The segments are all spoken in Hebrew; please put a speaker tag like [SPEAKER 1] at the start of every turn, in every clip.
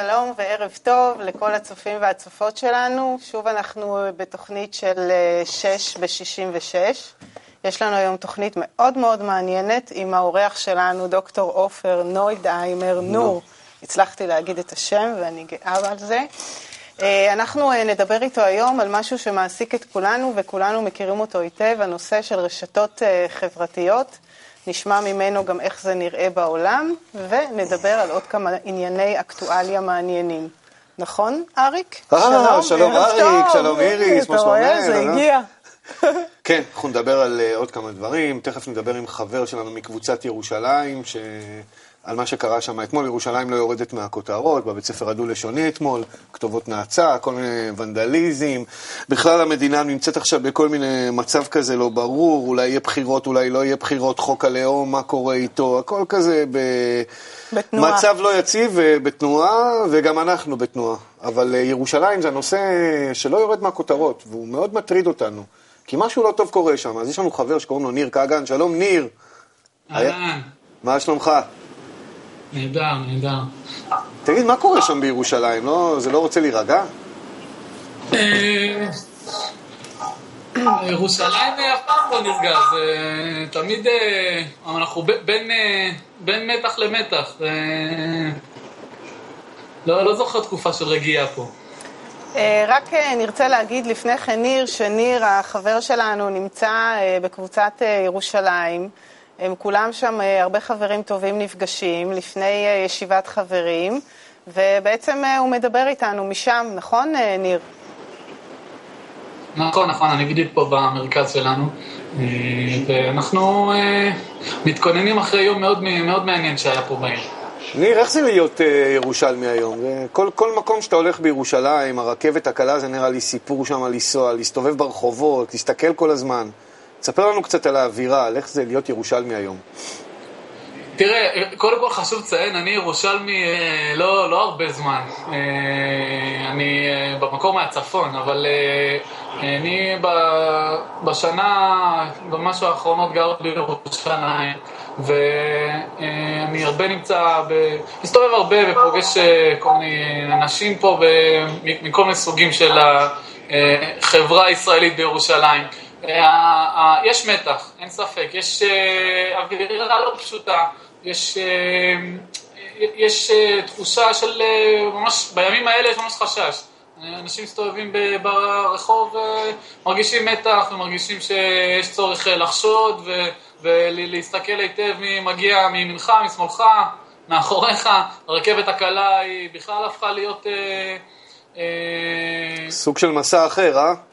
[SPEAKER 1] שלום וערב טוב לכל הצופים והצופות שלנו. שוב אנחנו בתוכנית של 6 ב-66. יש לנו היום תוכנית מאוד מאוד מעניינת עם האורח שלנו, דוקטור עופר נוידהיימר נור. הצלחתי להגיד את השם ואני גאה על זה. אנחנו נדבר איתו היום על משהו שמעסיק את כולנו וכולנו מכירים אותו היטב, הנושא של רשתות חברתיות. נשמע ממנו גם איך זה נראה בעולם, ונדבר על עוד כמה ענייני אקטואליה מעניינים. נכון, אריק?
[SPEAKER 2] אה, שלום אריק, שלום איריס, מה שלומך?
[SPEAKER 1] אתה רואה, זה הגיע.
[SPEAKER 2] כן, אנחנו נדבר על עוד כמה דברים, תכף נדבר עם חבר שלנו מקבוצת ירושלים, ש... על מה שקרה שם אתמול, ירושלים לא יורדת מהכותרות, בבית ספר הדו-לשוני אתמול, כתובות נאצה, כל מיני ונדליזם. בכלל המדינה נמצאת עכשיו בכל מיני מצב כזה לא ברור, אולי יהיה בחירות, אולי לא יהיה בחירות, חוק הלאום, מה קורה איתו, הכל כזה ב... בתנועה. מצב לא יציב בתנועה, וגם אנחנו בתנועה. אבל ירושלים זה הנושא שלא יורד מהכותרות, והוא מאוד מטריד אותנו. כי משהו לא טוב קורה שם. אז יש לנו חבר שקוראים לו ניר כגן, שלום ניר.
[SPEAKER 3] אהלן.
[SPEAKER 2] מה שלומך?
[SPEAKER 3] נהדר, נהדר.
[SPEAKER 2] תגיד, מה קורה שם בירושלים? לא, זה לא רוצה להירגע?
[SPEAKER 3] ירושלים אף פעם לא נרגע, זה תמיד, אנחנו בין מתח למתח. לא, לא זוכר תקופה של רגיעה פה.
[SPEAKER 1] רק נרצה להגיד לפני כן, ניר, שניר, החבר שלנו, נמצא בקבוצת ירושלים. הם כולם שם, הרבה חברים טובים נפגשים לפני ישיבת חברים, ובעצם הוא מדבר איתנו משם, נכון, ניר?
[SPEAKER 3] נכון, נכון, אני בדיוק פה במרכז שלנו, ואנחנו מתכוננים אחרי יום מאוד, מאוד מעניין שהיה פה בעיר.
[SPEAKER 2] ניר, איך זה להיות ירושלמי היום? כל, כל מקום שאתה הולך בירושלים, הרכבת הקלה זה נראה לי סיפור שם לנסוע, להסתובב ברחובות, להסתכל כל הזמן. תספר לנו קצת על האווירה, על איך זה להיות ירושלמי היום.
[SPEAKER 3] תראה, קודם כל חשוב לציין, אני ירושלמי לא, לא הרבה זמן. אני במקור מהצפון, אבל אני בשנה, במשהו האחרונות גר בירושלים, ואני הרבה נמצא, מסתובב הרבה ופוגש כל מיני אנשים פה מכל מיני סוגים של החברה הישראלית בירושלים. יש מתח, אין ספק, יש אווירה לא פשוטה, יש, יש תחושה של ממש, בימים האלה יש ממש חשש. אנשים מסתובבים ברחוב, מרגישים מתח ומרגישים שיש צורך לחשוד ולהסתכל היטב מי מגיע מימינך, משמאלך, מאחוריך. הרכבת הקלה היא בכלל הפכה להיות...
[SPEAKER 2] סוג של מסע אחר, אה?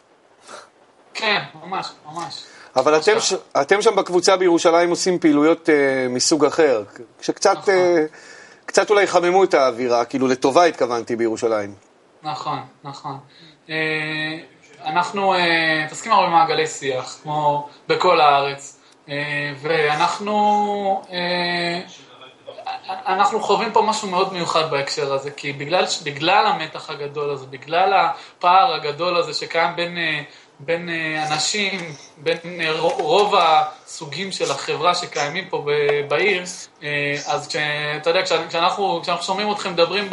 [SPEAKER 3] כן, ממש, ממש.
[SPEAKER 2] אבל אתם, ש... אתם שם בקבוצה בירושלים עושים פעילויות uh, מסוג אחר, שקצת נכון. uh, קצת אולי חממו את האווירה, כאילו לטובה התכוונתי בירושלים.
[SPEAKER 3] נכון, נכון. Uh, אנחנו מתעסקים uh, הרבה במעגלי שיח, כמו בכל הארץ, uh, ואנחנו uh, אנחנו חווים פה משהו מאוד מיוחד בהקשר הזה, כי בגלל, בגלל המתח הגדול הזה, בגלל הפער הגדול הזה שקיים בין... Uh, בין אנשים, בין רוב הסוגים של החברה שקיימים פה בעיר, אז אתה יודע, כשאנחנו, כשאנחנו שומעים אתכם מדברים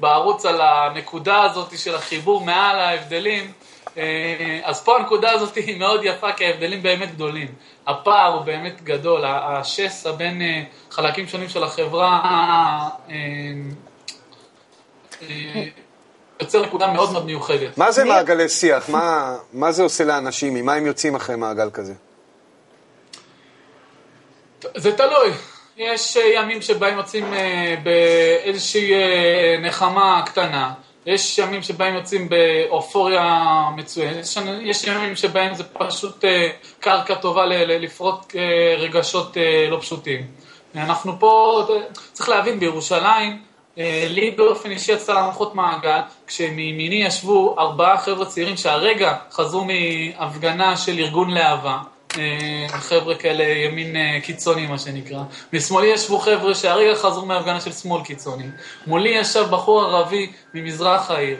[SPEAKER 3] בערוץ על הנקודה הזאת של החיבור מעל ההבדלים, אז פה הנקודה הזאת היא מאוד יפה, כי ההבדלים באמת גדולים. הפער הוא באמת גדול, השסע בין חלקים שונים של החברה יוצר נקודה מאוד מאוד מיוחדת.
[SPEAKER 2] מה זה מעגלי שיח? מה, מה זה עושה לאנשים? ממה הם יוצאים אחרי מעגל כזה?
[SPEAKER 3] זה תלוי. יש ימים שבהם יוצאים באיזושהי נחמה קטנה. יש ימים שבהם יוצאים באופוריה מצוינת. יש, יש ימים שבהם זה פשוט קרקע טובה לפרוט רגשות לא פשוטים. אנחנו פה, צריך להבין, בירושלים, לי באופן אישי יצא להנחות מעגל, כשמימיני ישבו ארבעה חבר'ה צעירים שהרגע חזרו מהפגנה של ארגון להבה, חבר'ה כאלה ימין קיצוני מה שנקרא, משמאלי ישבו חבר'ה שהרגע חזרו מהפגנה של שמאל קיצוני, מולי ישב בחור ערבי ממזרח העיר,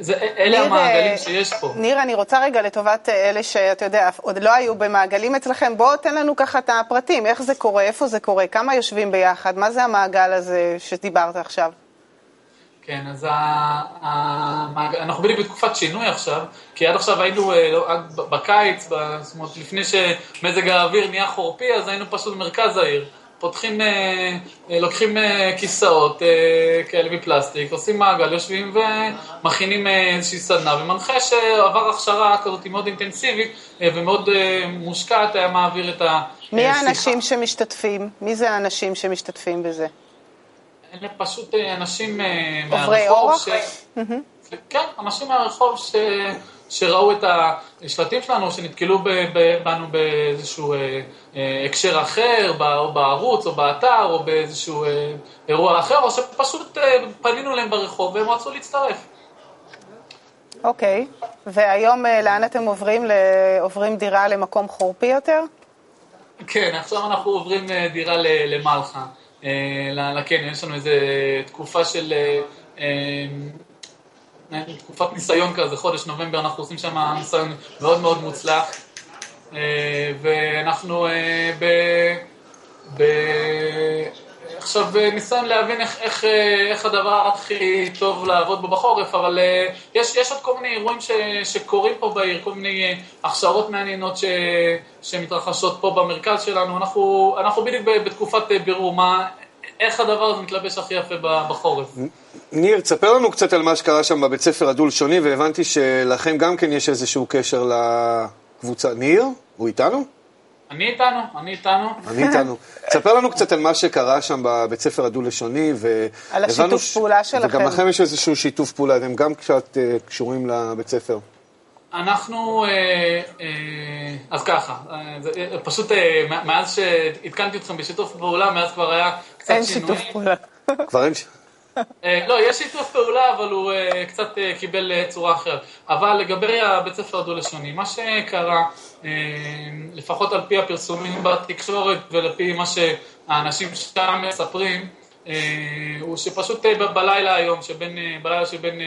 [SPEAKER 3] זה, אלה המעגלים שיש פה.
[SPEAKER 1] ניר, אני רוצה רגע לטובת אלה שאתה יודע, עוד לא היו במעגלים אצלכם, בוא תן לנו ככה את הפרטים, איך זה קורה, איפה זה קורה, כמה יושבים ביחד, מה זה המעגל הזה שדיברת עכשיו?
[SPEAKER 3] כן, אז ה... ה... אנחנו בדיוק בתקופת שינוי עכשיו, כי עד עכשיו היינו אה, לא, בקיץ, זאת אומרת לפני שמזג האוויר נהיה חורפי, אז היינו פשוט במרכז העיר. פותחים, אה, אה, לוקחים כיסאות כאלה מפלסטיק, עושים מעגל, יושבים ומכינים איזושהי סדנה, ומנחה שעבר הכשרה כזאת מאוד אינטנסיבית ומאוד מושקעת, היה מעביר את השיחה.
[SPEAKER 1] מי האנשים שמשתתפים? מי זה האנשים שמשתתפים בזה?
[SPEAKER 3] אלה פשוט אה, אנשים אה, מהרחוב.
[SPEAKER 1] עוברי אורח? ש...
[SPEAKER 3] כן, אנשים מהרחוב ש... שראו את השלטים שלנו, שנתקלו בנו באיזשהו אה, הקשר אחר, או בערוץ, או באתר, או באיזשהו אירוע אחר, או שפשוט פנינו אליהם ברחוב והם רצו להצטרף.
[SPEAKER 1] אוקיי, okay. והיום לאן אתם עוברים? עוברים דירה למקום חורפי יותר?
[SPEAKER 3] כן, עכשיו אנחנו עוברים דירה למלחה. לקניון, יש לנו איזה תקופה של, אה, אה, תקופת ניסיון כזה, חודש נובמבר, אנחנו עושים שם ניסיון מאוד מאוד מוצלח, אה, ואנחנו ב... ב עכשיו ניסיון להבין איך, איך, איך הדבר הכי טוב לעבוד בו בחורף, אבל יש, יש עוד כל מיני אירועים ש, שקורים פה בעיר, כל מיני הכשרות מעניינות ש, שמתרחשות פה במרכז שלנו. אנחנו, אנחנו בדיוק בתקופת בירור מה, איך הדבר הזה מתלבש הכי יפה בחורף.
[SPEAKER 2] ניר, תספר לנו קצת על מה שקרה שם בבית ספר הדו-לשוני, והבנתי שלכם גם כן יש איזשהו קשר לקבוצה. ניר, הוא איתנו?
[SPEAKER 3] אני איתנו, אני איתנו.
[SPEAKER 2] אני איתנו. תספר לנו קצת על מה שקרה שם בבית ספר הדו-לשוני,
[SPEAKER 1] על השיתוף ש... פעולה שלכם.
[SPEAKER 2] וגם לכם יש איזשהו שיתוף פעולה, אתם גם קצת uh, קשורים לבית ספר.
[SPEAKER 3] אנחנו, אה, אה, אז ככה, אה, פשוט מאז שעדכנתי אתכם בשיתוף פעולה, מאז כבר היה קצת
[SPEAKER 1] שינוי. אין שיתוף פעולה.
[SPEAKER 2] כבר אין
[SPEAKER 3] שיתוף לא, יש שיתוף פעולה, אבל הוא קצת קיבל צורה אחרת. אבל לגבי הבית ספר הדו-לשוני, מה שקרה, לפחות על פי הפרסומים בתקשורת ולפי מה שהאנשים שם מספרים, הוא שפשוט בלילה היום, שבין, בלילה שבין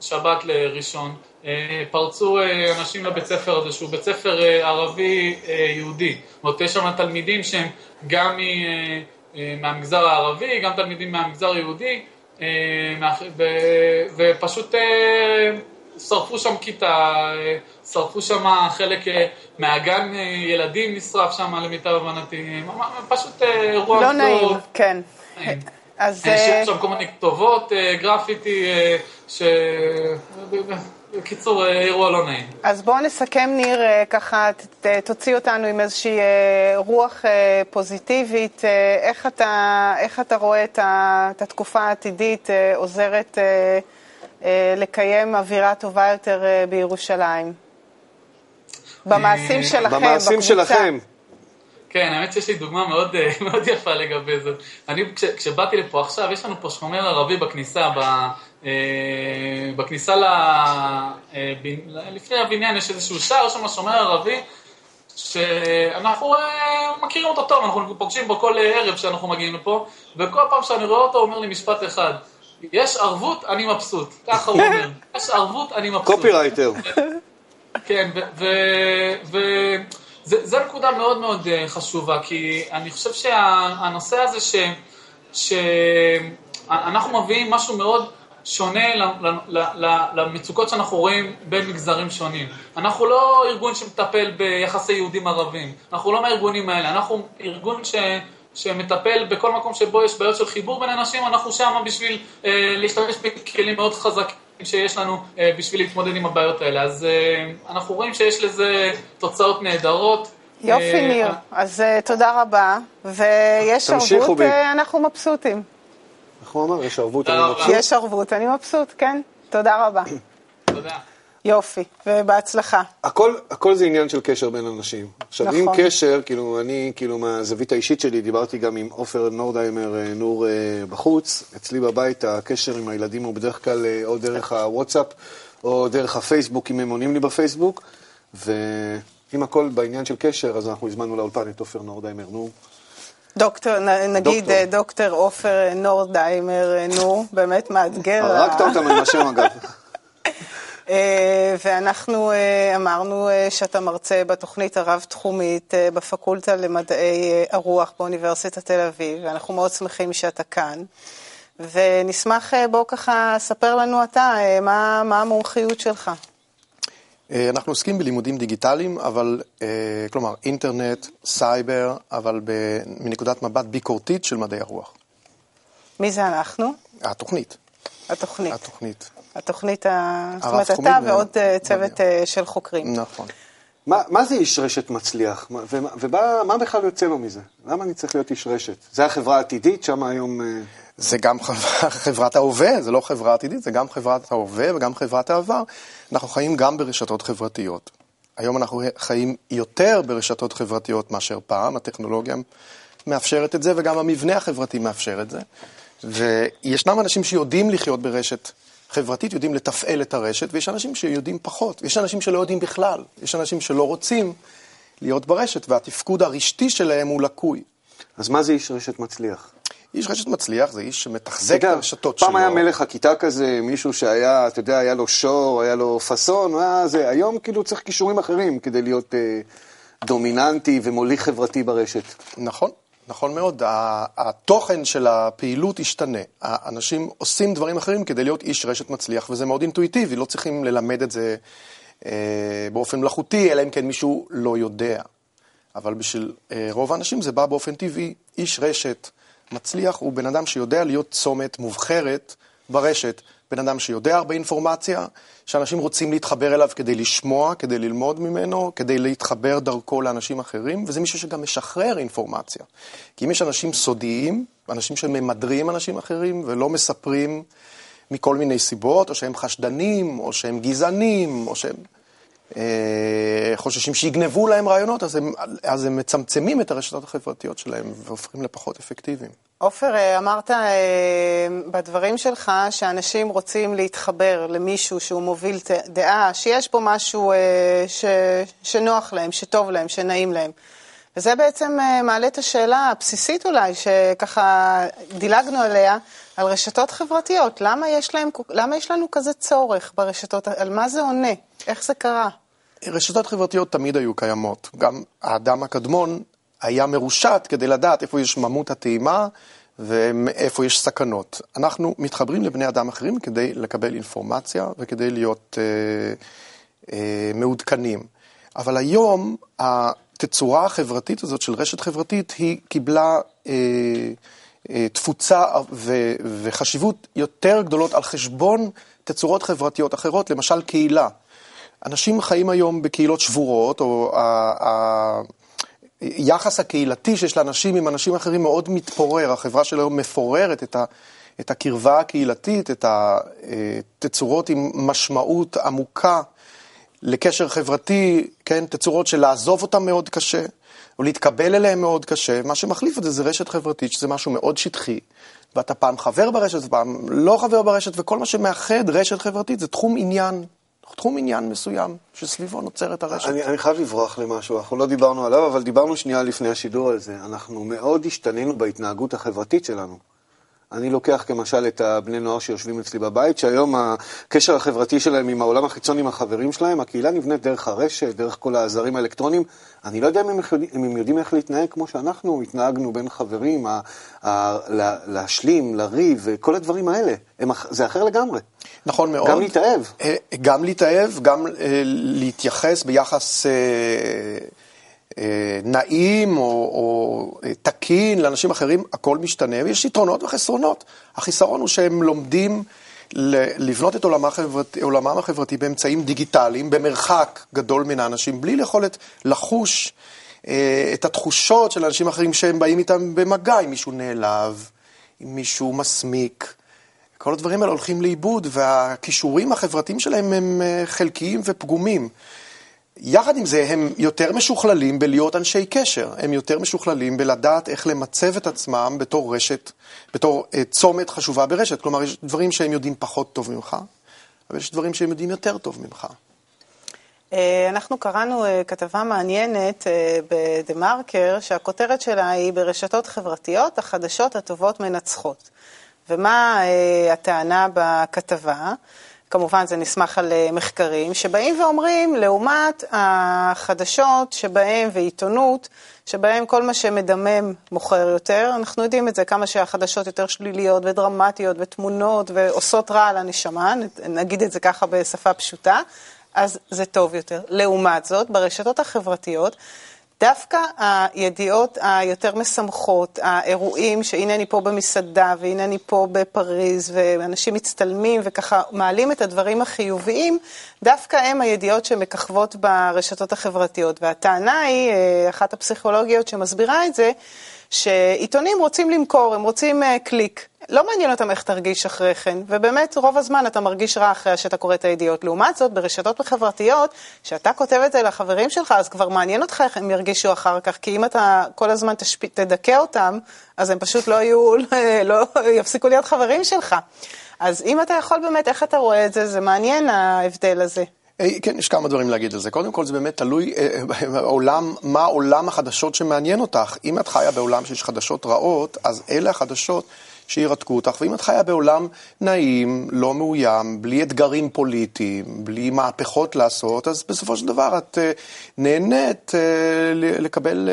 [SPEAKER 3] שבת לראשון, אה, פרצו אה, אנשים לבית ספר הזה, שהוא בית ספר אה, ערבי-יהודי. זאת אומרת, יש שם תלמידים שהם גם מהמגזר הערבי, גם תלמידים מהמגזר היהודי, ופשוט שרפו שם כיתה, שרפו שם חלק מהגן ילדים נשרף שם למיטב הבנתי, פשוט אירוע
[SPEAKER 1] לא נעים, כן.
[SPEAKER 3] אז... יש שם כל מיני כתובות, גרפיטי, ש... בקיצור, אה, אירוע לא נעים.
[SPEAKER 1] אז בואו נסכם, ניר, אה, ככה תוציא אותנו עם איזושהי אה, רוח פוזיטיבית. איך אתה, איך אתה רואה את, ה, את התקופה העתידית עוזרת לקיים אווירה טובה יותר בירושלים? במעשים שלכם,
[SPEAKER 2] במעשים
[SPEAKER 1] בקבוצה.
[SPEAKER 2] שלכם.
[SPEAKER 3] כן, האמת שיש לי דוגמה מאוד, מאוד יפה לגבי זה. אני, כש, כשבאתי לפה עכשיו, יש לנו פה שומר ערבי בכניסה, ב, אה, בכניסה ל... אה, לפני הבניין יש איזשהו שער, יש שם שומר ערבי, שאנחנו אה, מכירים אותו טוב, אנחנו פוגשים בו כל ערב שאנחנו מגיעים לפה, וכל פעם שאני רואה אותו הוא אומר לי משפט אחד, יש ערבות, אני מבסוט. ככה הוא אומר, יש ערבות, אני מבסוט.
[SPEAKER 2] קופירייטר.
[SPEAKER 3] כן, וזו נקודה מאוד מאוד חשובה, כי אני חושב שהנושא הזה שאנחנו מביאים משהו מאוד... שונה למצוקות שאנחנו רואים בין מגזרים שונים. אנחנו לא ארגון שמטפל ביחסי יהודים ערבים, אנחנו לא מהארגונים האלה, אנחנו ארגון ש... שמטפל בכל מקום שבו יש בעיות של חיבור בין אנשים, אנחנו שם בשביל אה, להשתמש בכלים מאוד חזקים שיש לנו אה, בשביל להתמודד עם הבעיות האלה. אז אה, אנחנו רואים שיש לזה תוצאות נהדרות.
[SPEAKER 1] יופי, אה, ניר. אז תודה רבה, ויש ערבות, אנחנו מבסוטים.
[SPEAKER 2] איך הוא אמר? יש ערבות, אני מבסוט?
[SPEAKER 1] יש ערבות, אני מבסוט, כן. תודה רבה.
[SPEAKER 3] תודה.
[SPEAKER 1] יופי, ובהצלחה.
[SPEAKER 2] הכל, הכל זה עניין של קשר בין אנשים. עכשיו, נכון. עם קשר, כאילו, אני, כאילו, מהזווית האישית שלי, דיברתי גם עם עופר נורדהיימר, אה, נור אה, בחוץ. אצלי בבית, הקשר עם הילדים הוא בדרך כלל אה, או דרך הוואטסאפ, או דרך הפייסבוק, אם הם עונים לי בפייסבוק. ואם הכל בעניין של קשר, אז אנחנו הזמנו לאולפן את עופר נורדהיימר, נו.
[SPEAKER 1] דוקטור, נגיד דוקטור עופר נורדהיימר, נו, באמת מאתגר.
[SPEAKER 2] הרגת אותם עם השם אגב.
[SPEAKER 1] אה, ואנחנו אה, אמרנו אה, שאתה מרצה בתוכנית הרב-תחומית בפקולטה למדעי הרוח באוניברסיטת תל אביב, ואנחנו מאוד שמחים שאתה כאן. ונשמח, בוא ככה, ספר לנו אתה, מה, מה המומחיות שלך.
[SPEAKER 4] אנחנו עוסקים בלימודים דיגיטליים, אבל, כלומר, אינטרנט, סייבר, אבל מנקודת מבט ביקורתית של מדעי הרוח.
[SPEAKER 1] מי זה אנחנו?
[SPEAKER 4] התוכנית.
[SPEAKER 1] התוכנית.
[SPEAKER 4] התוכנית.
[SPEAKER 1] התוכנית. זאת אומרת, אתה ועוד אה, צוות של חוקרים.
[SPEAKER 4] נכון.
[SPEAKER 2] מה, מה זה איש רשת מצליח? ומה בכלל יוצא לו מזה? למה אני צריך להיות איש רשת? זה החברה העתידית, שם היום...
[SPEAKER 4] זה גם חברת ההווה, זה לא חברה עתידית, זה גם חברת ההווה וגם חברת העבר. אנחנו חיים גם ברשתות חברתיות. היום אנחנו חיים יותר ברשתות חברתיות מאשר פעם, הטכנולוגיה מאפשרת את זה וגם המבנה החברתי מאפשר את זה. וישנם אנשים שיודעים לחיות ברשת חברתית, יודעים לתפעל את הרשת, ויש אנשים שיודעים פחות, יש אנשים שלא יודעים בכלל, יש אנשים שלא רוצים להיות ברשת, והתפקוד הרשתי שלהם הוא לקוי.
[SPEAKER 2] אז מה זה איש רשת מצליח?
[SPEAKER 4] איש רשת מצליח זה איש שמתחזק את הרשתות
[SPEAKER 2] שלו. פעם היה מלך הכיתה כזה, מישהו שהיה, אתה יודע, היה לו שור, היה לו פאסון, היה זה. היום כאילו צריך כישורים אחרים כדי להיות אה, דומיננטי ומוליך חברתי ברשת.
[SPEAKER 4] נכון, נכון מאוד. התוכן של הפעילות השתנה. האנשים עושים דברים אחרים כדי להיות איש רשת מצליח, וזה מאוד אינטואיטיבי, לא צריכים ללמד את זה אה, באופן מלאכותי, אלא אם כן מישהו לא יודע. אבל בשביל אה, רוב האנשים זה בא באופן טבעי. איש רשת מצליח הוא בן אדם שיודע להיות צומת מובחרת ברשת, בן אדם שיודע הרבה אינפורמציה, שאנשים רוצים להתחבר אליו כדי לשמוע, כדי ללמוד ממנו, כדי להתחבר דרכו לאנשים אחרים, וזה מישהו שגם משחרר אינפורמציה. כי אם יש אנשים סודיים, אנשים שממדרים אנשים אחרים ולא מספרים מכל מיני סיבות, או שהם חשדנים, או שהם גזענים, או שהם... אה, חוששים שיגנבו להם רעיונות, אז הם, אז הם מצמצמים את הרשתות החברתיות שלהם והופכים לפחות אפקטיביים.
[SPEAKER 1] עופר, אה, אמרת אה, בדברים שלך שאנשים רוצים להתחבר למישהו שהוא מוביל דעה, שיש פה משהו ש, שנוח להם, שטוב להם, שנעים להם. וזה בעצם מעלה את השאלה הבסיסית אולי, שככה דילגנו עליה, על רשתות חברתיות. למה יש, להם, למה יש לנו כזה צורך ברשתות? על מה זה עונה? איך זה קרה?
[SPEAKER 4] רשתות חברתיות תמיד היו קיימות. גם האדם הקדמון היה מרושת כדי לדעת איפה יש ממות הטעימה ואיפה יש סכנות. אנחנו מתחברים לבני אדם אחרים כדי לקבל אינפורמציה וכדי להיות אה, אה, מעודכנים. אבל היום התצורה החברתית הזאת של רשת חברתית היא קיבלה אה, אה, תפוצה ו, וחשיבות יותר גדולות על חשבון תצורות חברתיות אחרות, למשל קהילה. אנשים חיים היום בקהילות שבורות, או היחס הקהילתי שיש לאנשים עם אנשים אחרים מאוד מתפורר, החברה של היום מפוררת את, ה, את הקרבה הקהילתית, את התצורות עם משמעות עמוקה לקשר חברתי, כן, תצורות של לעזוב אותם מאוד קשה, או להתקבל אליהם מאוד קשה, מה שמחליף את זה זה רשת חברתית, שזה משהו מאוד שטחי, ואתה פעם חבר ברשת ופעם לא חבר ברשת, וכל מה שמאחד רשת חברתית זה תחום עניין. תחום עניין מסוים שסביבו נוצרת הרשת.
[SPEAKER 2] אני, אני חייב לברוח למשהו, אנחנו לא דיברנו עליו, אבל דיברנו שנייה לפני השידור על זה. אנחנו מאוד השתנינו בהתנהגות החברתית שלנו. אני לוקח כמשל את הבני נוער שיושבים אצלי בבית, שהיום הקשר החברתי שלהם עם העולם החיצון, עם החברים שלהם, הקהילה נבנית דרך הרשת, דרך כל העזרים האלקטרוניים. אני לא יודע אם הם, אם הם יודעים איך להתנהג כמו שאנחנו התנהגנו בין חברים, ה, ה, לה, להשלים, לריב, וכל הדברים האלה. הם, זה אחר לגמרי.
[SPEAKER 4] נכון מאוד.
[SPEAKER 2] גם להתאהב.
[SPEAKER 4] אה, גם להתאהב, גם אה, להתייחס ביחס... אה, נעים או, או אה, תקין לאנשים אחרים, הכל משתנה, ויש יתרונות וחסרונות. החיסרון הוא שהם לומדים לבנות את עולמם החברתי, עולמם החברתי באמצעים דיגיטליים, במרחק גדול מן האנשים, בלי יכולת לחוש אה, את התחושות של אנשים אחרים שהם באים איתם במגע, אם מישהו נעלב, אם מישהו מסמיק. כל הדברים האלה הולכים לאיבוד, והכישורים החברתיים שלהם הם חלקיים ופגומים. יחד עם זה, הם יותר משוכללים בלהיות אנשי קשר, הם יותר משוכללים בלדעת איך למצב את עצמם בתור רשת, בתור uh, צומת חשובה ברשת. כלומר, יש דברים שהם יודעים פחות טוב ממך, אבל יש דברים שהם יודעים יותר טוב ממך.
[SPEAKER 1] אה, אנחנו קראנו אה, כתבה מעניינת בדה-מרקר, שהכותרת שלה היא ברשתות חברתיות, החדשות הטובות מנצחות. ומה הטענה בכתבה? כמובן זה נסמך על אה, מחקרים, שבאים ואומרים, לעומת החדשות שבהם, ועיתונות, שבהם כל מה שמדמם מוכר יותר, אנחנו יודעים את זה, כמה שהחדשות יותר שליליות ודרמטיות ותמונות ועושות רע על הנשמה, נגיד את זה ככה בשפה פשוטה, אז זה טוב יותר. לעומת זאת, ברשתות החברתיות, דווקא הידיעות היותר משמחות, האירועים, שהנה אני פה במסעדה, והנה אני פה בפריז, ואנשים מצטלמים וככה מעלים את הדברים החיוביים, דווקא הם הידיעות שמככבות ברשתות החברתיות. והטענה היא, אה, אחת הפסיכולוגיות שמסבירה את זה, שעיתונים רוצים למכור, הם רוצים uh, קליק. לא מעניין אותם איך תרגיש אחרי כן, ובאמת רוב הזמן אתה מרגיש רע אחרי שאתה קורא את הידיעות. לעומת זאת, ברשתות חברתיות, כשאתה כותב את זה לחברים שלך, אז כבר מעניין אותך איך הם ירגישו אחר כך, כי אם אתה כל הזמן תשפ... תדכא אותם, אז הם פשוט לא יהיו, לא יפסיקו להיות חברים שלך. אז אם אתה יכול באמת, איך אתה רואה את זה, זה מעניין ההבדל הזה.
[SPEAKER 4] אה, כן, יש כמה דברים להגיד על זה. קודם כל, זה באמת תלוי אה, אה, עולם, מה עולם החדשות שמעניין אותך. אם את חיה בעולם שיש חדשות רעות, אז אלה החדשות שירתקו אותך. ואם את חיה בעולם נעים, לא מאוים, בלי אתגרים פוליטיים, בלי מהפכות לעשות, אז בסופו של דבר את נהנית לקבל...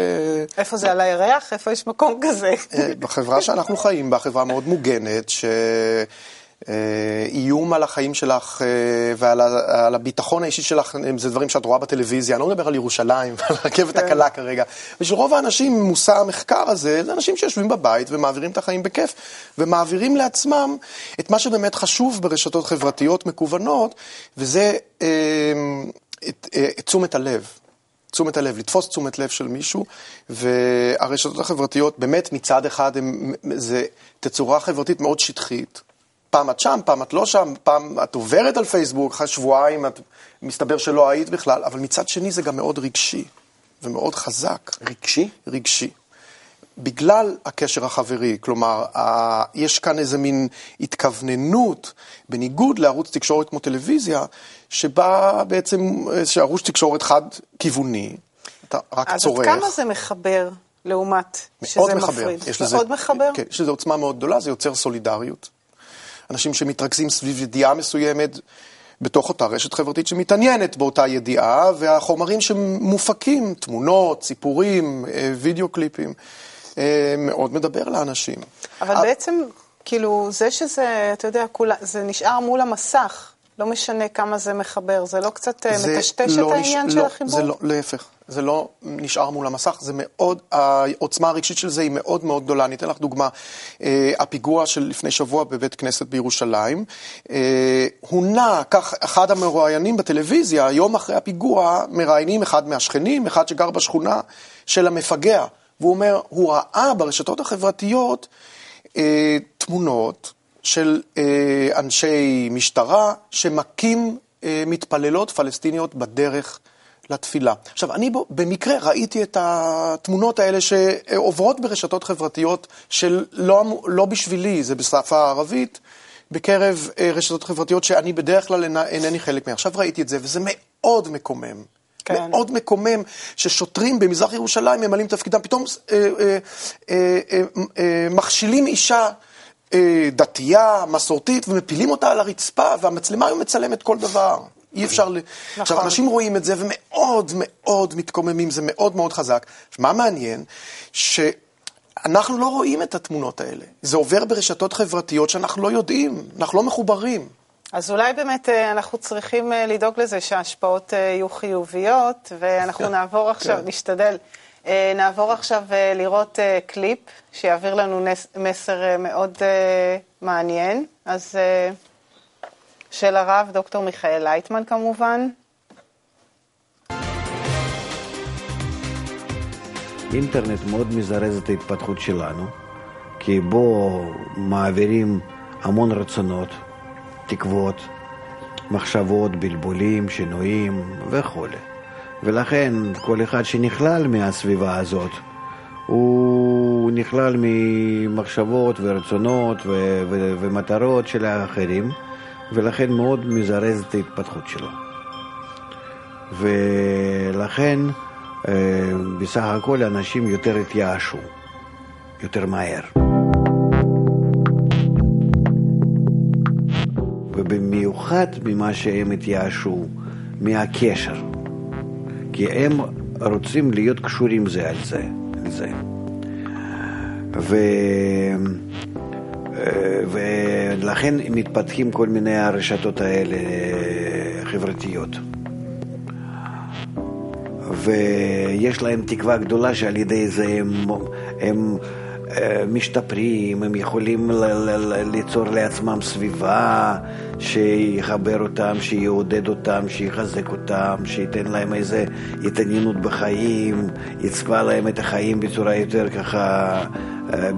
[SPEAKER 1] איפה זה על הירח? איפה יש מקום כזה?
[SPEAKER 4] בחברה שאנחנו חיים בה, חברה מאוד מוגנת, ש... אה, איום על החיים שלך אה, ועל הביטחון האישי שלך, זה דברים שאת רואה בטלוויזיה, אני לא מדבר על ירושלים ועל הרכבת כן. הקלה כרגע. בשביל רוב האנשים, מושא המחקר הזה, זה אנשים שיושבים בבית ומעבירים את החיים בכיף, ומעבירים לעצמם את מה שבאמת חשוב ברשתות חברתיות מקוונות, וזה אה, את, את תשומת הלב. תשומת הלב, לתפוס תשומת לב של מישהו, והרשתות החברתיות באמת מצד אחד הם, זה תצורה חברתית מאוד שטחית, פעם את שם, פעם את לא שם, פעם את עוברת על פייסבוק, אחרי שבועיים את מסתבר שלא היית בכלל, אבל מצד שני זה גם מאוד רגשי ומאוד חזק.
[SPEAKER 2] רגשי?
[SPEAKER 4] רגשי. בגלל הקשר החברי, כלומר, ה... יש כאן איזה מין התכווננות, בניגוד לערוץ תקשורת כמו טלוויזיה, שבה בעצם, שערוץ תקשורת חד-כיווני, אתה רק
[SPEAKER 1] אז
[SPEAKER 4] צורך.
[SPEAKER 1] אז עד כמה זה מחבר לעומת שזה
[SPEAKER 4] מחבר.
[SPEAKER 1] מפריד?
[SPEAKER 4] יש
[SPEAKER 1] לזה, מאוד מחבר?
[SPEAKER 4] כן, יש לזה עוצמה מאוד גדולה, זה יוצר סולידריות. אנשים שמתרכזים סביב ידיעה מסוימת בתוך אותה רשת חברתית שמתעניינת באותה ידיעה, והחומרים שמופקים, תמונות, סיפורים, אה, וידאו קליפים, אה, מאוד מדבר לאנשים.
[SPEAKER 1] אבל בעצם, כאילו, זה שזה, אתה יודע, כולה, זה נשאר מול המסך. לא משנה כמה זה מחבר, זה לא קצת אה, מטשטש לא את העניין נש... של
[SPEAKER 4] לא,
[SPEAKER 1] החיבור?
[SPEAKER 4] זה לא, להפך, זה לא נשאר מול המסך, זה מאוד, העוצמה הרגשית של זה היא מאוד מאוד גדולה. אני אתן לך דוגמה, אה, הפיגוע של לפני שבוע בבית כנסת בירושלים, אה, הונה, כך אחד המרואיינים בטלוויזיה, יום אחרי הפיגוע, מראיינים אחד מהשכנים, אחד שגר בשכונה של המפגע, והוא אומר, הוא ראה ברשתות החברתיות תמונות, של אה, אנשי משטרה שמכים אה, מתפללות פלסטיניות בדרך לתפילה. עכשיו, אני בו, במקרה ראיתי את התמונות האלה שעוברות ברשתות חברתיות של לא, לא בשבילי, זה בשפה הערבית, בקרב אה, רשתות חברתיות שאני בדרך כלל אינני חלק מהן. עכשיו ראיתי את זה, וזה מאוד מקומם. כן. מאוד מקומם ששוטרים במזרח ירושלים ממלאים תפקידם, פתאום אה, אה, אה, אה, אה, מכשילים אישה אה, דתייה, מסורתית, ומפילים אותה על הרצפה, והמצלמה היום מצלמת כל דבר. אי אפשר ל... נכון. עכשיו, אנשים רואים את זה ומאוד מאוד מתקוממים, זה מאוד מאוד חזק. מה מעניין? שאנחנו לא רואים את התמונות האלה. זה עובר ברשתות חברתיות שאנחנו לא יודעים, אנחנו לא מחוברים.
[SPEAKER 1] אז אולי באמת אה, אנחנו צריכים אה, לדאוג לזה שההשפעות יהיו חיוביות, ואנחנו כן. נעבור עכשיו, כן. נשתדל. אה, נעבור עכשיו אה, לראות אה, קליפ שיעביר לנו מסר מאוד מעניין. אז של הרב דוקטור מיכאל לייטמן כמובן.
[SPEAKER 5] אינטרנט מאוד מזרז את ההתפתחות שלנו, כי בו מעבירים המון רצונות, תקוות, מחשבות, בלבולים, שינויים וכולי. ולכן כל אחד שנכלל מהסביבה הזאת, הוא נכלל ממחשבות ורצונות ו- ו- ומטרות של האחרים, ולכן מאוד מזרז את ההתפתחות שלו. ולכן אה, בסך הכל אנשים יותר התייאשו, יותר מהר. ובמיוחד ממה שהם התייאשו, מהקשר. כי הם רוצים להיות קשורים זה על זה. זה. ו... ולכן מתפתחים כל מיני הרשתות האלה חברתיות. ויש להם תקווה גדולה שעל ידי זה הם, הם אה, משתפרים, הם יכולים ליצור לעצמם סביבה שיחבר אותם, שיעודד אותם, שיחזק אותם, שייתן להם איזה התעניינות בחיים, יצבע להם את החיים בצורה יותר ככה, אה,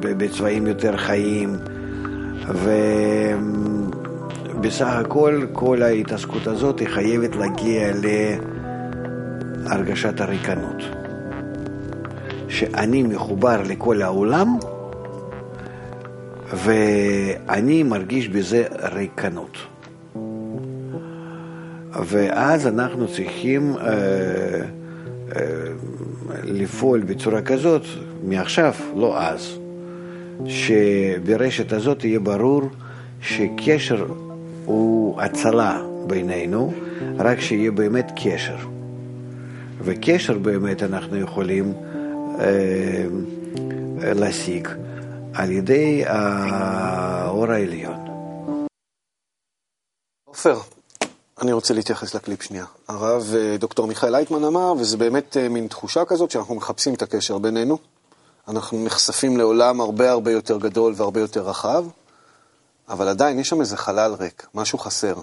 [SPEAKER 5] בצבעים יותר חיים. ובסך הכל, כל ההתעסקות הזאת היא חייבת להגיע להרגשת הריקנות. שאני מחובר לכל העולם ואני מרגיש בזה ריקנות. ואז אנחנו צריכים אה, אה, לפעול בצורה כזאת, מעכשיו, לא אז, שברשת הזאת יהיה ברור שקשר הוא הצלה בינינו, רק שיהיה באמת קשר. וקשר באמת אנחנו יכולים אה, להשיג על ידי האור העליון.
[SPEAKER 2] עופר, אני רוצה להתייחס לקליפ שנייה. הרב אה, דוקטור מיכאל לייטמן אמר, וזה באמת אה, מין תחושה כזאת שאנחנו מחפשים את הקשר בינינו. אנחנו נחשפים לעולם הרבה הרבה יותר גדול והרבה יותר רחב, אבל עדיין יש שם איזה חלל ריק, משהו חסר.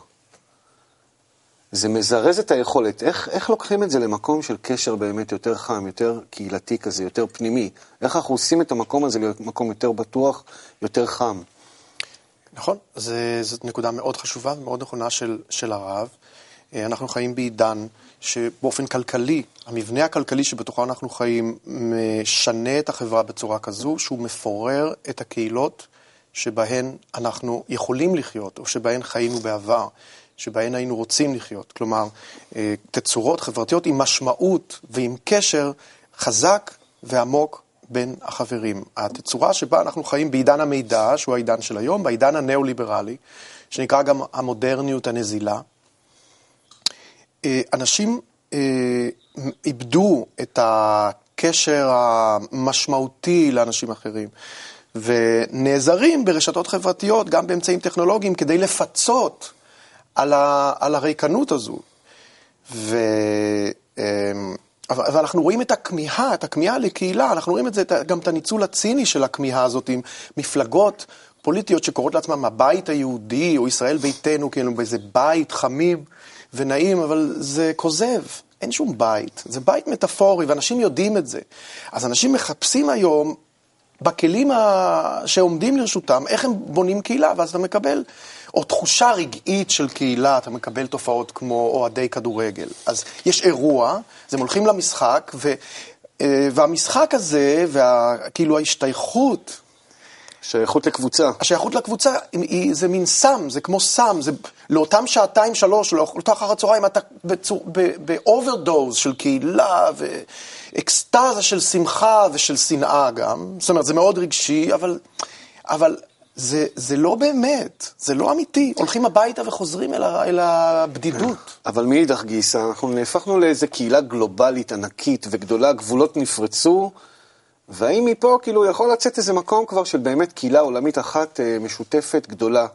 [SPEAKER 2] זה מזרז את היכולת. איך, איך לוקחים את זה למקום של קשר באמת יותר חם, יותר קהילתי כזה, יותר פנימי? איך אנחנו עושים את המקום הזה להיות מקום יותר בטוח, יותר חם?
[SPEAKER 4] נכון, זה, זאת נקודה מאוד חשובה ומאוד נכונה של, של הרב. אה, אנחנו חיים בעידן שבאופן כלכלי, המבנה הכלכלי שבתוכו אנחנו חיים משנה את החברה בצורה כזו שהוא מפורר את הקהילות שבהן אנחנו יכולים לחיות או שבהן חיינו בעבר. שבהן היינו רוצים לחיות. כלומר, אה, תצורות חברתיות עם משמעות ועם קשר חזק ועמוק בין החברים. התצורה שבה אנחנו חיים בעידן המידע, שהוא העידן של היום, בעידן הניאו-ליברלי, שנקרא גם המודרניות הנזילה, אה, אנשים אה, איבדו את הקשר המשמעותי לאנשים אחרים. ונעזרים ברשתות חברתיות, גם באמצעים טכנולוגיים, כדי לפצות על, ה, על הריקנות הזו. ו, אמ, ואנחנו רואים את הכמיהה, את הכמיהה לקהילה, אנחנו רואים את זה, גם את הניצול הציני של הכמיהה הזאת עם מפלגות פוליטיות שקוראות לעצמן הבית היהודי או ישראל ביתנו, כאילו באיזה בית חמים ונעים, אבל זה כוזב. אין שום בית, זה בית מטאפורי, ואנשים יודעים את זה. אז אנשים מחפשים היום בכלים ה... שעומדים לרשותם, איך הם בונים קהילה, ואז אתה מקבל או תחושה רגעית של קהילה, אתה מקבל תופעות כמו אוהדי כדורגל. אז יש אירוע, אז הם הולכים למשחק, ו, אה, והמשחק הזה, וכאילו ההשתייכות...
[SPEAKER 2] שייכות לקבוצה.
[SPEAKER 4] השייכות לקבוצה היא, זה מין סם, זה כמו סם, זה לאותם שעתיים, שלוש, לאותה אחר הצהריים, אתה באוברדוז של קהילה ואקסטזה של שמחה ושל שנאה גם. זאת אומרת, זה מאוד רגשי, אבל, אבל זה, זה לא באמת, זה לא אמיתי. הולכים הביתה וחוזרים אל, ה, אל הבדידות.
[SPEAKER 2] אבל מאידך גיסא, אנחנו נהפכנו לאיזו קהילה גלובלית ענקית וגדולה, גבולות נפרצו, והאם מפה כאילו יכול לצאת איזה מקום כבר של באמת קהילה עולמית אחת אה, משותפת גדולה,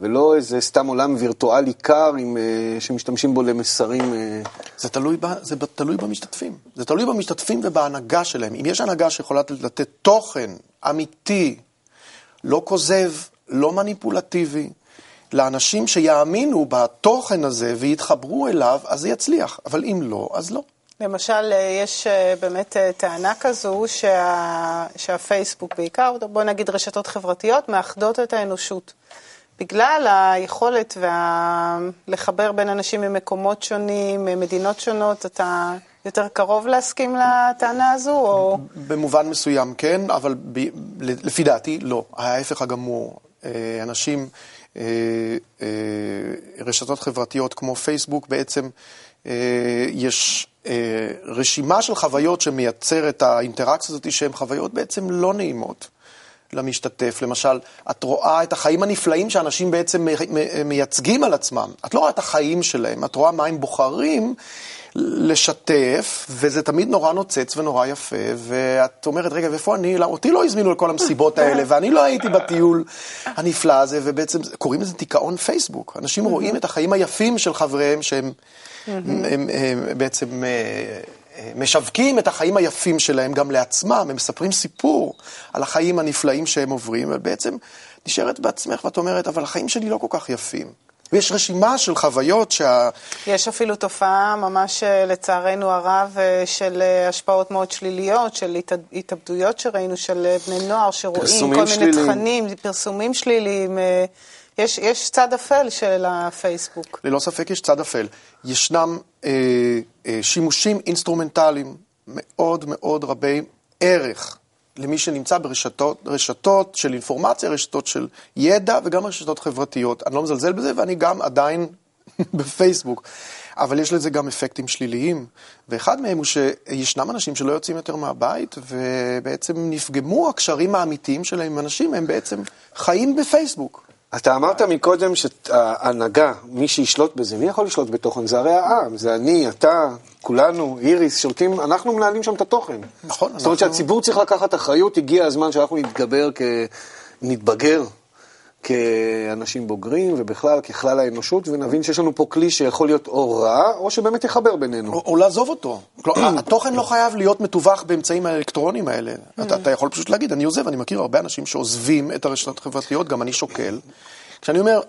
[SPEAKER 2] ולא איזה סתם עולם וירטואלי קר עם, אה, שמשתמשים בו למסרים... אה...
[SPEAKER 4] זה תלוי, ב, זה תלוי במשתתפים. זה תלוי במשתתפים ובהנהגה שלהם. אם יש הנהגה שיכולה לתת תוכן אמיתי, לא כוזב, לא מניפולטיבי, לאנשים שיאמינו בתוכן הזה ויתחברו אליו, אז זה יצליח, אבל אם לא, אז לא.
[SPEAKER 1] למשל, אה, יש אה, באמת אה, טענה כזו שה... שהפייסבוק בעיקר, בוא נגיד רשתות חברתיות, מאחדות את האנושות. בגלל היכולת וה... לחבר בין אנשים ממקומות שונים, ממדינות שונות, אתה יותר קרוב להסכים לטענה הזו, או...
[SPEAKER 4] במובן מסוים כן, אבל ב... לפי דעתי לא. ההפך הגמור. אנשים, רשתות חברתיות כמו פייסבוק, בעצם יש רשימה של חוויות שמייצר את האינטראקציה הזאת, שהן חוויות בעצם לא נעימות. למשתתף. למשל, את רואה את החיים הנפלאים שאנשים בעצם מייצגים על עצמם. את לא רואה את החיים שלהם, את רואה מה הם בוחרים לשתף, וזה תמיד נורא נוצץ ונורא יפה, ואת אומרת, רגע, ואיפה אני? למה אותי לא הזמינו לכל המסיבות האלה, ואני לא הייתי בטיול הנפלא הזה, ובעצם קוראים לזה דיכאון פייסבוק. אנשים רואים את החיים היפים של חבריהם שהם הם, הם, הם, בעצם... אה, משווקים את החיים היפים שלהם גם לעצמם, הם מספרים סיפור על החיים הנפלאים שהם עוברים, ובעצם נשארת בעצמך ואת אומרת, אבל החיים שלי לא כל כך יפים. ויש רשימה של חוויות שה...
[SPEAKER 1] יש אפילו תופעה ממש אה, לצערנו הרב אה, של אה, השפעות מאוד שליליות, של התאבדויות שראינו, של בני נוער שרואים כל מיני תכנים, פרסומים שליליים. יש, יש צד אפל של הפייסבוק.
[SPEAKER 4] ללא ספק יש צד אפל. ישנם אה, אה, שימושים אינסטרומנטליים מאוד מאוד רבי ערך למי שנמצא ברשתות רשתות של אינפורמציה, רשתות של ידע וגם רשתות חברתיות. אני לא מזלזל בזה ואני גם עדיין בפייסבוק. אבל יש לזה גם אפקטים שליליים, ואחד מהם הוא שישנם אנשים שלא יוצאים יותר מהבית, ובעצם נפגמו הקשרים האמיתיים שלהם עם אנשים, הם בעצם חיים בפייסבוק.
[SPEAKER 2] אתה אמרת מקודם שההנהגה, מי שישלוט בזה, מי יכול לשלוט בתוכן? זה הרי העם, זה אני, אתה, כולנו, איריס, שולטים, אנחנו מנהלים שם את התוכן.
[SPEAKER 4] נכון.
[SPEAKER 2] זאת אומרת אנחנו... שהציבור צריך לקחת אחריות, הגיע הזמן שאנחנו נתגבר, כ... נתבגר כאנשים בוגרים, ובכלל ככלל האנושות, ונבין שיש לנו פה כלי שיכול להיות או רע, או שבאמת יחבר בינינו.
[SPEAKER 4] או, או לעזוב אותו. כלומר, התוכן לא חייב להיות מתווך באמצעים האלקטרוניים האלה. אתה, אתה יכול פשוט להגיד, אני עוזב, אני מכיר הרבה אנשים שעוזבים את הרשתות החברתיות, גם אני שוקל. כשאני אומר,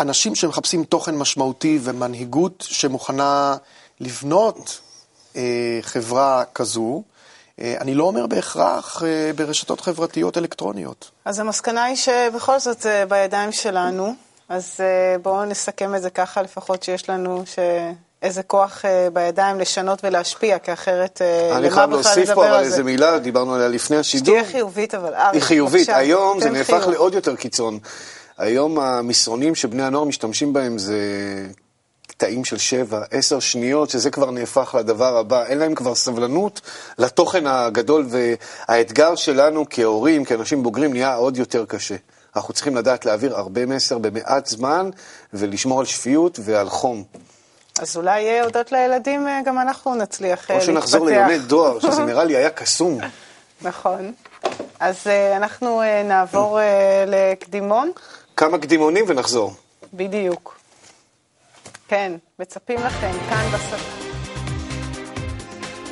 [SPEAKER 4] אנשים שמחפשים תוכן משמעותי ומנהיגות שמוכנה לבנות אה, חברה כזו, אני לא אומר בהכרח אה, ברשתות חברתיות אלקטרוניות.
[SPEAKER 1] אז המסקנה היא שבכל זאת זה בידיים שלנו, אז אה, בואו נסכם את זה ככה לפחות שיש לנו, ש... איזה כוח בידיים לשנות ולהשפיע, כי אחרת למה בכלל לדבר על זה?
[SPEAKER 2] אני חייב להוסיף פה אבל איזה מילה, דיברנו עליה לפני השידור.
[SPEAKER 1] שתהיה חיובית, אבל אריק,
[SPEAKER 2] היא חיובית, היום זה נהפך לעוד יותר קיצון. היום המסרונים שבני הנוער משתמשים בהם זה קטעים של שבע, עשר שניות, שזה כבר נהפך לדבר הבא. אין להם כבר סבלנות לתוכן הגדול, והאתגר שלנו כהורים, כאנשים בוגרים, נהיה עוד יותר קשה. אנחנו צריכים לדעת להעביר הרבה מסר במעט זמן, ולשמור על שפיות ועל חום.
[SPEAKER 1] אז אולי הודות לילדים גם אנחנו נצליח להתפתח.
[SPEAKER 2] או שנחזור ליומי דואר, שזה נראה לי היה קסום.
[SPEAKER 1] נכון. אז אנחנו נעבור לקדימון.
[SPEAKER 2] כמה קדימונים ונחזור.
[SPEAKER 1] בדיוק. כן, מצפים לכם, כאן בצפון.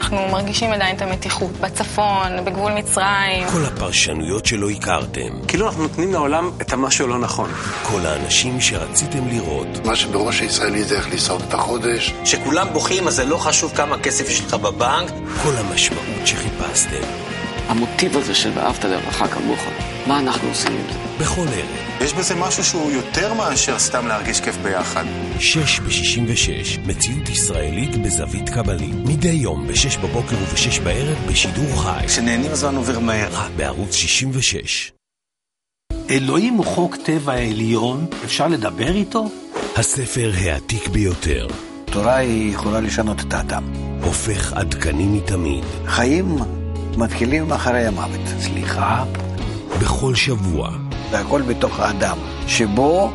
[SPEAKER 6] אנחנו מרגישים עדיין את המתיחות בצפון, בגבול מצרים.
[SPEAKER 7] כל הפרשנויות שלא הכרתם.
[SPEAKER 8] כאילו אנחנו נותנים לעולם את המשהו הלא נכון.
[SPEAKER 7] כל האנשים שרציתם לראות.
[SPEAKER 9] מה שבראש הישראלי זה איך לשרוד את החודש.
[SPEAKER 10] שכולם בוכים, אז זה לא חשוב כמה כסף יש לך בבנק.
[SPEAKER 7] כל המשמעות שחיפשתם.
[SPEAKER 11] המוטיב הזה של ואהבת לרעך כמוך, מה אנחנו עושים עם זה?
[SPEAKER 7] בכל ערב.
[SPEAKER 8] יש בזה משהו שהוא יותר מאשר סתם להרגיש כיף ביחד.
[SPEAKER 7] שש בשישים ושש, מציאות ישראלית בזווית קבלית. מדי יום בשש בבוקר ובשש בערב בשידור חי.
[SPEAKER 8] שנהנים הזמן עובר מהר.
[SPEAKER 7] רק בערוץ 66.
[SPEAKER 12] אלוהים הוא חוק טבע העליון, אפשר לדבר איתו?
[SPEAKER 7] הספר העתיק ביותר.
[SPEAKER 5] תורה היא יכולה לשנות את האדם.
[SPEAKER 7] הופך עדכני מתמיד.
[SPEAKER 5] חיים מתחילים אחרי המוות.
[SPEAKER 12] סליחה?
[SPEAKER 7] בכל שבוע.
[SPEAKER 5] והכל בתוך האדם, שבו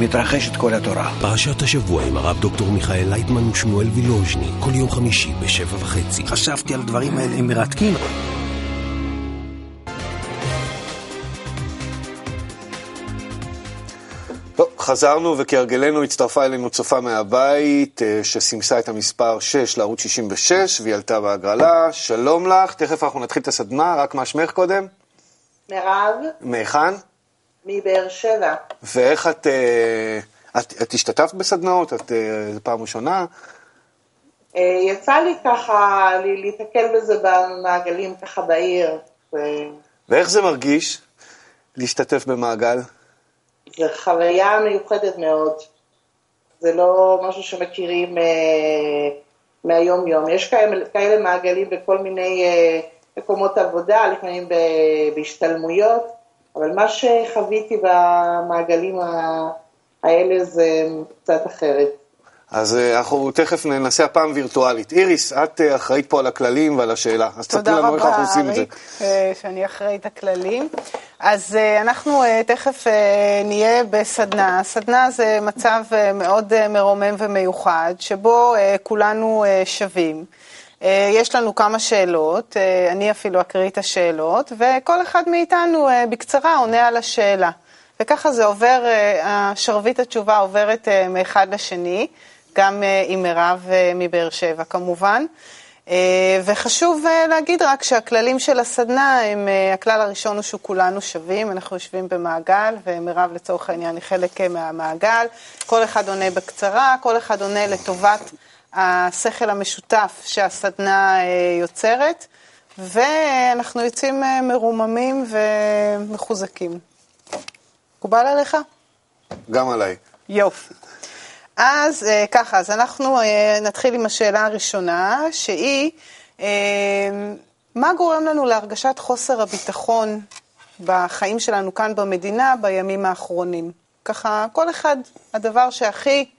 [SPEAKER 5] מתרחשת כל התורה.
[SPEAKER 7] פרשת השבוע עם הרב דוקטור מיכאל לייטמן ושמואל וילוז'ני, כל יום חמישי בשבע וחצי.
[SPEAKER 12] חשבתי על דברים האלה, מרתקים.
[SPEAKER 2] חזרנו וכהרגלנו הצטרפה אלינו צופה מהבית שסימסה את המספר 6 לערוץ 66 והיא עלתה בהגרלה. שלום לך, תכף אנחנו נתחיל את הסדנה, רק מה שמך קודם?
[SPEAKER 13] מירב.
[SPEAKER 2] מהיכן?
[SPEAKER 13] מבאר שבע.
[SPEAKER 2] ואיך את, את, את השתתפת בסדנאות? את, זו פעם ראשונה?
[SPEAKER 13] יצא לי ככה להתקל בזה במעגלים ככה בעיר.
[SPEAKER 2] ואיך זה מרגיש להשתתף במעגל?
[SPEAKER 13] זו חוויה מיוחדת מאוד. זה לא משהו שמכירים אה, מהיום-יום. יש כאלה, כאלה מעגלים בכל מיני אה, מקומות עבודה, לפעמים בהשתלמויות, אבל מה שחוויתי במעגלים האלה זה קצת אחרת.
[SPEAKER 2] אז אנחנו תכף ננסה הפעם וירטואלית. איריס, את אחראית פה על הכללים ועל השאלה, אז תספרי לנו איך אנחנו עושים את זה.
[SPEAKER 1] תודה רבה, אריק, שאני אחראית הכללים. אז אנחנו תכף נהיה בסדנה. סדנה זה מצב מאוד מרומם ומיוחד, שבו כולנו שווים. יש לנו כמה שאלות, אני אפילו אקריא את השאלות, וכל אחד מאיתנו בקצרה עונה על השאלה. וככה זה עובר, השרביט התשובה עוברת מאחד לשני, גם uh, עם מירב uh, מבאר שבע כמובן. אה, וחשוב אה, להגיד רק שהכללים של הסדנה, הם, אה, הכלל הראשון הוא שכולנו שווים, אנחנו יושבים במעגל, ומירב לצורך העניין היא חלק מהמעגל, כל אחד עונה בקצרה, כל אחד עונה לטובת השכל המשותף שהסדנה יוצרת, ואנחנו יוצאים מרוממים ומחוזקים. מקובל עליך?
[SPEAKER 2] גם עליי.
[SPEAKER 1] יופי. אז אה, ככה, אז אנחנו אה, נתחיל עם השאלה הראשונה, שהיא, אה, מה גורם לנו להרגשת חוסר הביטחון בחיים שלנו כאן במדינה בימים האחרונים? ככה, כל אחד, הדבר שהכי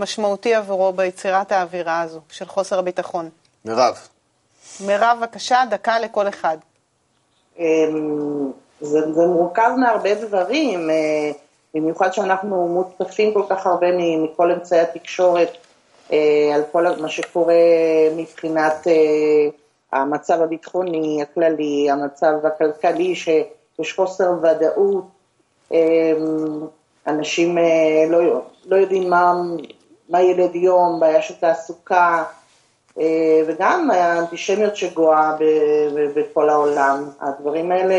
[SPEAKER 1] משמעותי עבורו ביצירת האווירה הזו, של חוסר הביטחון.
[SPEAKER 2] מירב.
[SPEAKER 1] מירב, בבקשה, דקה לכל אחד.
[SPEAKER 13] אמ, זה, זה מורכב מהרבה דברים. במיוחד שאנחנו מותקפים כל כך הרבה מכל אמצעי התקשורת אה, על כל מה שקורה מבחינת אה, המצב הביטחוני הכללי, המצב הכלכלי, שיש חוסר ודאות, אה, אנשים לא, לא יודעים מה, מה ילד יום, בעיה של תעסוקה, וגם האנטישמיות שגואה בכל העולם. הדברים האלה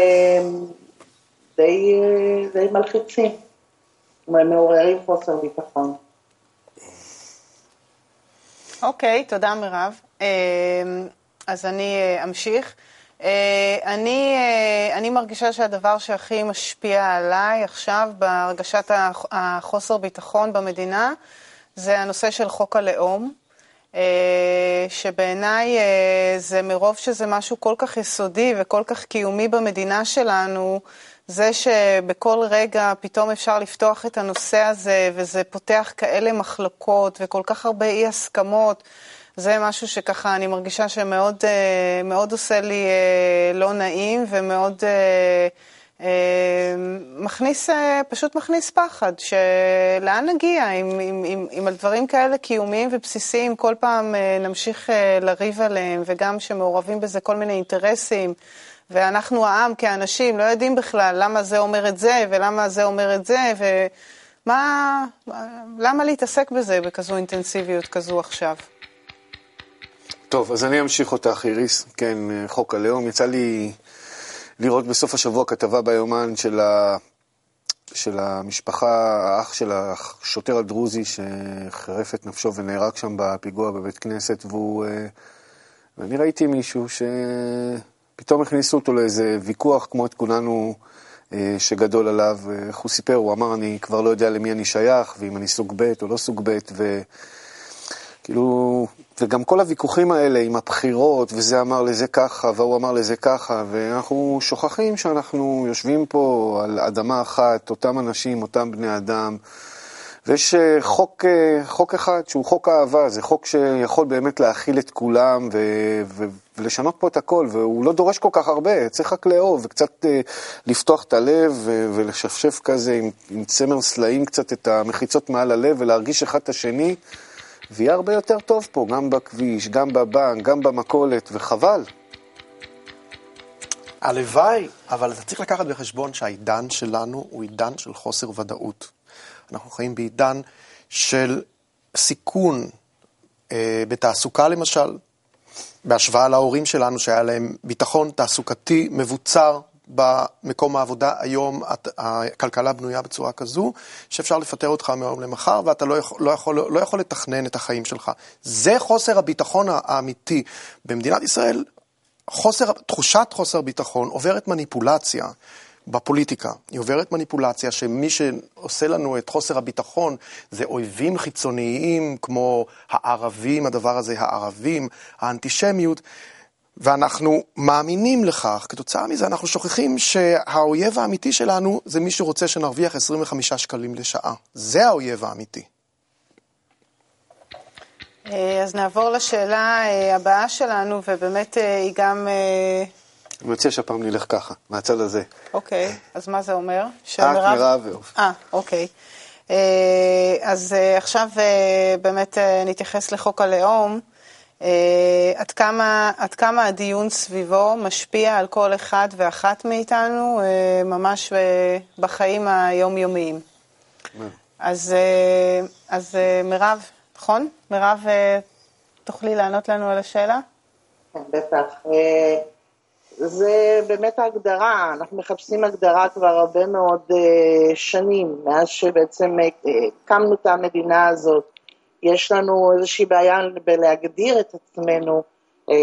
[SPEAKER 13] די, די מלחיצים. מעוררים חוסר ביטחון.
[SPEAKER 1] אוקיי, okay, תודה מירב. אמ, אז אני אה, אמשיך. אה, אני, אה, אני מרגישה שהדבר שהכי משפיע עליי עכשיו בהרגשת החוסר ביטחון במדינה זה הנושא של חוק הלאום, שבעיניי זה מרוב שזה משהו כל כך יסודי וכל כך קיומי במדינה שלנו, זה שבכל רגע פתאום אפשר לפתוח את הנושא הזה, וזה פותח כאלה מחלוקות וכל כך הרבה אי הסכמות, זה משהו שככה אני מרגישה שמאוד אה, מאוד עושה לי אה, לא נעים ומאוד אה, מכניס, פשוט מכניס פחד, שלאן נגיע אם, אם, אם, אם על דברים כאלה קיומיים ובסיסיים כל פעם נמשיך לריב עליהם, וגם שמעורבים בזה כל מיני אינטרסים. ואנחנו העם כאנשים לא יודעים בכלל למה זה אומר את זה ולמה זה אומר את זה, ומה, למה להתעסק בזה בכזו אינטנסיביות כזו עכשיו?
[SPEAKER 2] טוב, אז אני אמשיך אותך, איריס. כן, חוק הלאום. יצא לי לראות בסוף השבוע כתבה ביומן של, ה... של המשפחה, האח של השוטר הדרוזי שחירף את נפשו ונהרג שם בפיגוע בבית כנסת, והוא... אה, ואני ראיתי מישהו ש... פתאום הכניסו אותו לאיזה ויכוח כמו את כולנו אה, שגדול עליו. איך הוא סיפר? הוא אמר, אני כבר לא יודע למי אני שייך, ואם אני סוג ב' או לא סוג ב', וכאילו, וגם כל הוויכוחים האלה עם הבחירות, וזה אמר לזה ככה, והוא אמר לזה ככה, ואנחנו שוכחים שאנחנו יושבים פה על אדמה אחת, אותם אנשים, אותם בני אדם. ויש אה, חוק, אה, חוק אחד שהוא חוק האהבה, זה חוק שיכול באמת להכיל את כולם ו, ו, ולשנות פה את הכל, והוא לא דורש כל כך הרבה, צריך רק לאהוב וקצת אה, לפתוח את הלב ו, ולשפשף כזה עם, עם צמר סלעים קצת את המחיצות מעל הלב ולהרגיש אחד את השני, ויהיה הרבה יותר טוב פה, גם בכביש, גם בבנק, גם במכולת, וחבל.
[SPEAKER 4] הלוואי, אבל אתה צריך לקחת בחשבון שהעידן שלנו הוא עידן של חוסר ודאות. אנחנו חיים בעידן של סיכון אה, בתעסוקה למשל, בהשוואה להורים שלנו שהיה להם ביטחון תעסוקתי מבוצר במקום העבודה, היום הכלכלה בנויה בצורה כזו, שאפשר לפטר אותך מהיום למחר ואתה לא יכול, לא, יכול, לא יכול לתכנן את החיים שלך. זה חוסר הביטחון האמיתי. במדינת ישראל, חוסר, תחושת חוסר ביטחון עוברת מניפולציה. בפוליטיקה. היא עוברת מניפולציה שמי שעושה לנו את חוסר הביטחון זה אויבים חיצוניים כמו הערבים, הדבר הזה, הערבים, האנטישמיות. ואנחנו מאמינים לכך, כתוצאה מזה אנחנו שוכחים שהאויב האמיתי שלנו זה מי שרוצה שנרוויח 25 שקלים לשעה. זה האויב האמיתי.
[SPEAKER 1] אה, אז נעבור לשאלה אה, הבאה שלנו, ובאמת אה, היא גם
[SPEAKER 2] אני מציע שהפעם נלך ככה, מהצד הזה.
[SPEAKER 1] אוקיי, אז מה זה אומר?
[SPEAKER 2] את, מירב ועופר.
[SPEAKER 1] אה, אוקיי. אה, אז אה, עכשיו אה, באמת נתייחס לחוק הלאום. עד כמה, עד כמה הדיון סביבו משפיע על כל אחד ואחת מאיתנו, ממש בחיים היומיומיים. אז, אז מירב, נכון? מירב, תוכלי לענות לנו על השאלה?
[SPEAKER 13] כן, בטח. זה באמת ההגדרה, אנחנו מחפשים הגדרה כבר הרבה מאוד אה, שנים, מאז שבעצם אה, הקמנו את המדינה הזאת. יש לנו איזושהי בעיה בלהגדיר את עצמנו אה,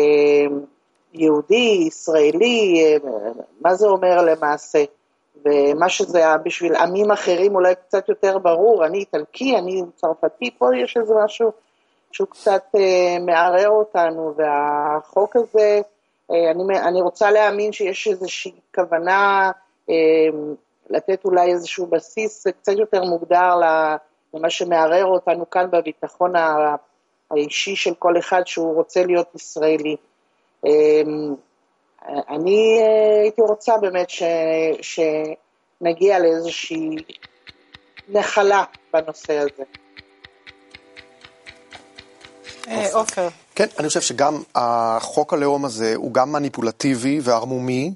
[SPEAKER 13] יהודי, ישראלי, אה, מה זה אומר למעשה. ומה שזה היה בשביל עמים אחרים אולי קצת יותר ברור, אני איטלקי, אני צרפתי, פה יש איזה משהו שהוא קצת אה, מערער אותנו, והחוק הזה, אני, אני רוצה להאמין שיש איזושהי כוונה אה, לתת אולי איזשהו בסיס קצת יותר מוגדר למה שמערער אותנו כאן בביטחון האישי של כל אחד שהוא רוצה להיות ישראלי. אה, אני אה, הייתי רוצה באמת ש, שנגיע לאיזושהי נחלה בנושא הזה.
[SPEAKER 1] אה, עופר.
[SPEAKER 4] כן, אני חושב שגם החוק הלאום הזה הוא גם מניפולטיבי וערמומי,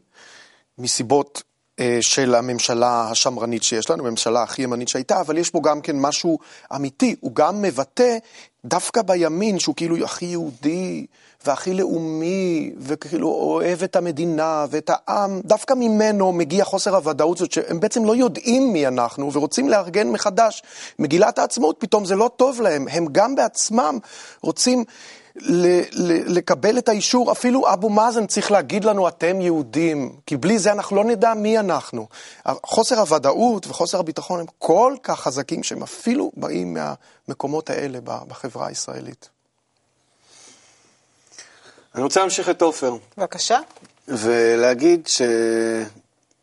[SPEAKER 4] מסיבות אה, של הממשלה השמרנית שיש לנו, הממשלה הכי ימנית שהייתה, אבל יש בו גם כן משהו אמיתי, הוא גם מבטא דווקא בימין, שהוא כאילו הכי יהודי והכי לאומי, וכאילו אוהב את המדינה ואת העם, דווקא ממנו מגיע חוסר הוודאות הזאת, שהם בעצם לא יודעים מי אנחנו ורוצים לארגן מחדש. מגילת העצמאות פתאום זה לא טוב להם, הם גם בעצמם רוצים... ל- ל- לקבל את האישור, אפילו אבו מאזן צריך להגיד לנו אתם יהודים, כי בלי זה אנחנו לא נדע מי אנחנו. חוסר הוודאות וחוסר הביטחון הם כל כך חזקים שהם אפילו באים מהמקומות האלה בחברה הישראלית.
[SPEAKER 2] אני רוצה להמשיך את עופר.
[SPEAKER 1] בבקשה.
[SPEAKER 2] ולהגיד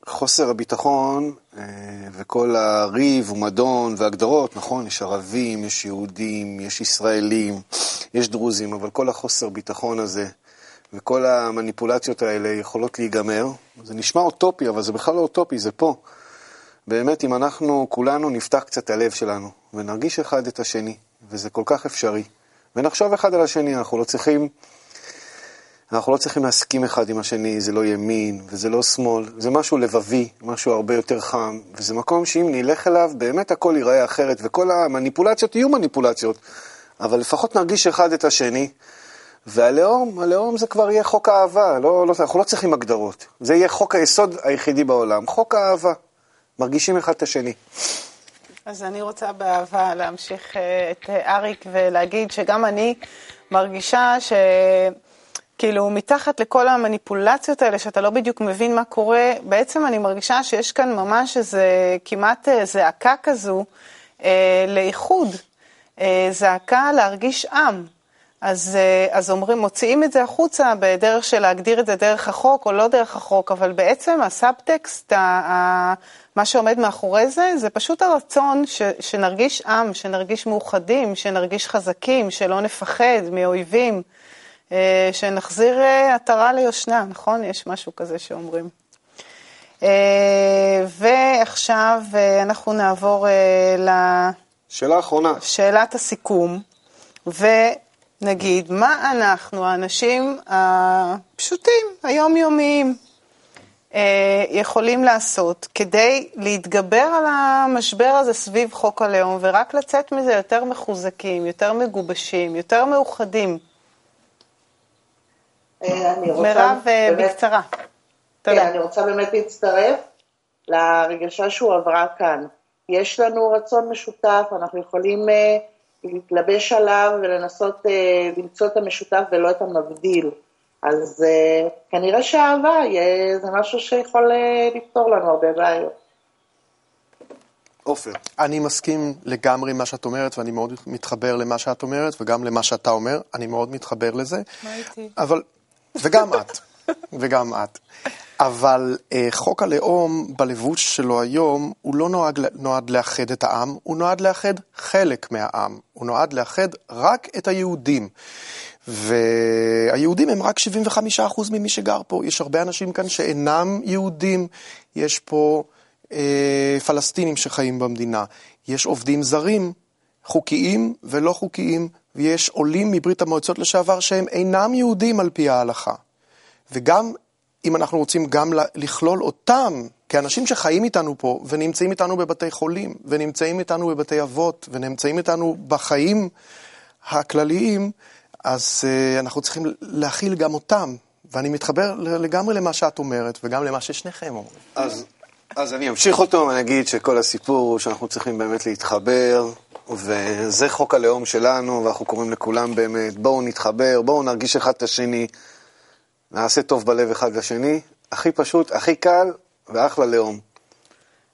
[SPEAKER 2] שחוסר הביטחון אה, וכל הריב ומדון והגדרות, נכון, יש ערבים, יש יהודים, יש ישראלים, יש דרוזים, אבל כל החוסר ביטחון הזה וכל המניפולציות האלה יכולות להיגמר. זה נשמע אוטופי, אבל זה בכלל לא אוטופי, זה פה. באמת, אם אנחנו כולנו נפתח קצת את הלב שלנו ונרגיש אחד את השני, וזה כל כך אפשרי, ונחשוב אחד על השני, אנחנו לא צריכים... אנחנו לא צריכים להסכים אחד עם השני, זה לא ימין וזה לא שמאל, זה משהו לבבי, משהו הרבה יותר חם, וזה מקום שאם נלך אליו, באמת הכל ייראה אחרת, וכל המניפולציות יהיו מניפולציות, אבל לפחות נרגיש אחד את השני, והלאום, הלאום זה כבר יהיה חוק האהבה, לא, לא, אנחנו לא צריכים הגדרות, זה יהיה חוק היסוד היחידי בעולם, חוק האהבה, מרגישים אחד את השני.
[SPEAKER 1] אז אני רוצה באהבה להמשיך אה, את אה, אריק ולהגיד שגם אני מרגישה ש... כאילו, מתחת לכל המניפולציות האלה, שאתה לא בדיוק מבין מה קורה, בעצם אני מרגישה שיש כאן ממש איזה כמעט אה, זעקה כזו אה, לאיחוד, אה, זעקה להרגיש עם. אז, אה, אז אומרים, מוציאים את זה החוצה בדרך של להגדיר את זה דרך החוק או לא דרך החוק, אבל בעצם הסאבטקסט, ה, ה, מה שעומד מאחורי זה, זה פשוט הרצון ש, שנרגיש עם, שנרגיש מאוחדים, שנרגיש חזקים, שלא נפחד מאויבים. אה, שנחזיר אה, עטרה ליושנה, נכון? יש משהו כזה שאומרים. אה, ועכשיו אנחנו נעבור ל...
[SPEAKER 2] שאלה אחרונה.
[SPEAKER 1] שאלת הסיכום, ונגיד, מה אנחנו, האנשים הפשוטים, היומיומיים, יכולים לעשות כדי להתגבר על המשבר הזה סביב חוק הלאום ורק לצאת מזה יותר מחוזקים, יותר מגובשים, יותר מאוחדים?
[SPEAKER 13] אה,
[SPEAKER 1] מירב, אה, בקצרה.
[SPEAKER 13] כן, אני רוצה באמת להצטרף לרגשה שהוא עברה כאן. יש לנו רצון משותף, אנחנו יכולים uh, להתלבש עליו ולנסות uh, למצוא את המשותף ולא את המבדיל. אז uh, כנראה שאהבה זה משהו שיכול uh, לפתור לנו הרבה בעיות.
[SPEAKER 2] עופר.
[SPEAKER 4] אני מסכים לגמרי עם מה שאת אומרת, ואני מאוד מתחבר למה שאת אומרת, וגם למה שאתה אומר, אני מאוד מתחבר לזה.
[SPEAKER 1] מה איתי?
[SPEAKER 4] אבל וגם את, וגם את. אבל אה, חוק הלאום בלבוש שלו היום, הוא לא נועד, נועד לאחד את העם, הוא נועד לאחד חלק מהעם. הוא נועד לאחד רק את היהודים. והיהודים הם רק 75% ממי שגר פה. יש הרבה אנשים כאן שאינם יהודים. יש פה אה, פלסטינים שחיים במדינה. יש עובדים זרים, חוקיים ולא חוקיים, ויש עולים מברית המועצות לשעבר שהם אינם יהודים על פי ההלכה. וגם אם אנחנו רוצים גם לכלול אותם כאנשים שחיים איתנו פה ונמצאים איתנו בבתי חולים ונמצאים איתנו בבתי אבות ונמצאים איתנו בחיים הכלליים, אז uh, אנחנו צריכים להכיל גם אותם. ואני מתחבר לגמרי למה שאת אומרת וגם למה ששניכם אומרים.
[SPEAKER 2] אז, אז אני אמשיך אותו ואני אגיד שכל הסיפור הוא שאנחנו צריכים באמת להתחבר, וזה חוק הלאום שלנו, ואנחנו קוראים לכולם באמת, בואו נתחבר, בואו נרגיש אחד את השני, נעשה טוב בלב אחד לשני. הכי פשוט, הכי קל ואחלה לאום.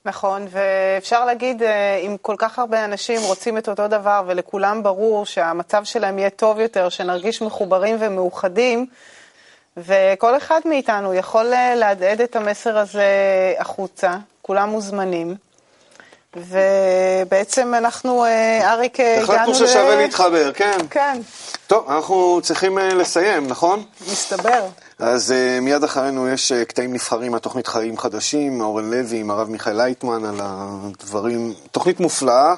[SPEAKER 1] נכון, ואפשר להגיד, אה, אם כל כך הרבה אנשים רוצים את אותו דבר ולכולם ברור שהמצב שלהם יהיה טוב יותר, שנרגיש מחוברים ומאוחדים, וכל אחד מאיתנו יכול אה, להדהד את המסר הזה החוצה, כולם מוזמנים. ובעצם אנחנו, אה, אריק, הגענו ל...
[SPEAKER 2] החלטנו ששווה להתחבר, כן.
[SPEAKER 1] כן.
[SPEAKER 2] טוב, אנחנו צריכים לסיים, נכון?
[SPEAKER 1] מסתבר.
[SPEAKER 2] אז uh, מיד אחרינו יש uh, קטעים נבחרים מהתוכנית חיים חדשים, אורן לוי עם הרב מיכאל לייטמן על הדברים, תוכנית מופלאה.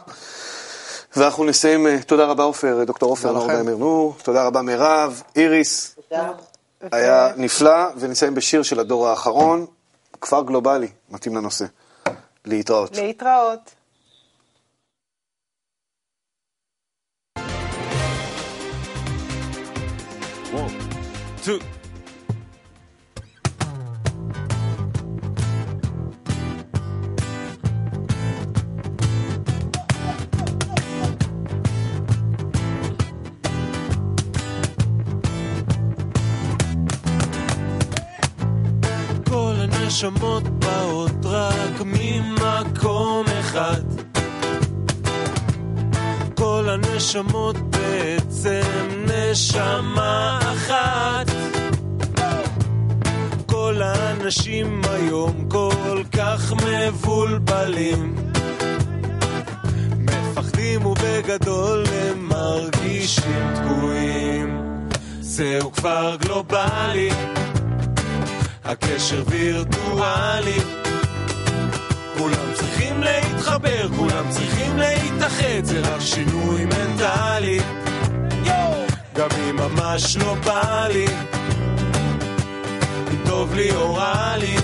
[SPEAKER 2] ואנחנו נסיים, uh, תודה רבה עופר, דוקטור עופר נור באמר נור, תודה רבה מירב, איריס,
[SPEAKER 13] תודה.
[SPEAKER 2] היה נפלא, ונסיים בשיר של הדור האחרון, כפר גלובלי, מתאים לנושא. להתראות.
[SPEAKER 1] להתראות.
[SPEAKER 14] One, two. הנשמות באות רק ממקום אחד. כל הנשמות בעצם נשמה אחת. כל האנשים היום כל כך מבולבלים. מפחדים ובגדול הם מרגישים תקועים. זהו כבר גלובלי. הקשר וירטואלי. כולם צריכים להתחבר, כולם צריכים להתאחד, זה רק שינוי מנטלי. גם אם ממש לא בא לי אם טוב לי או רע לי.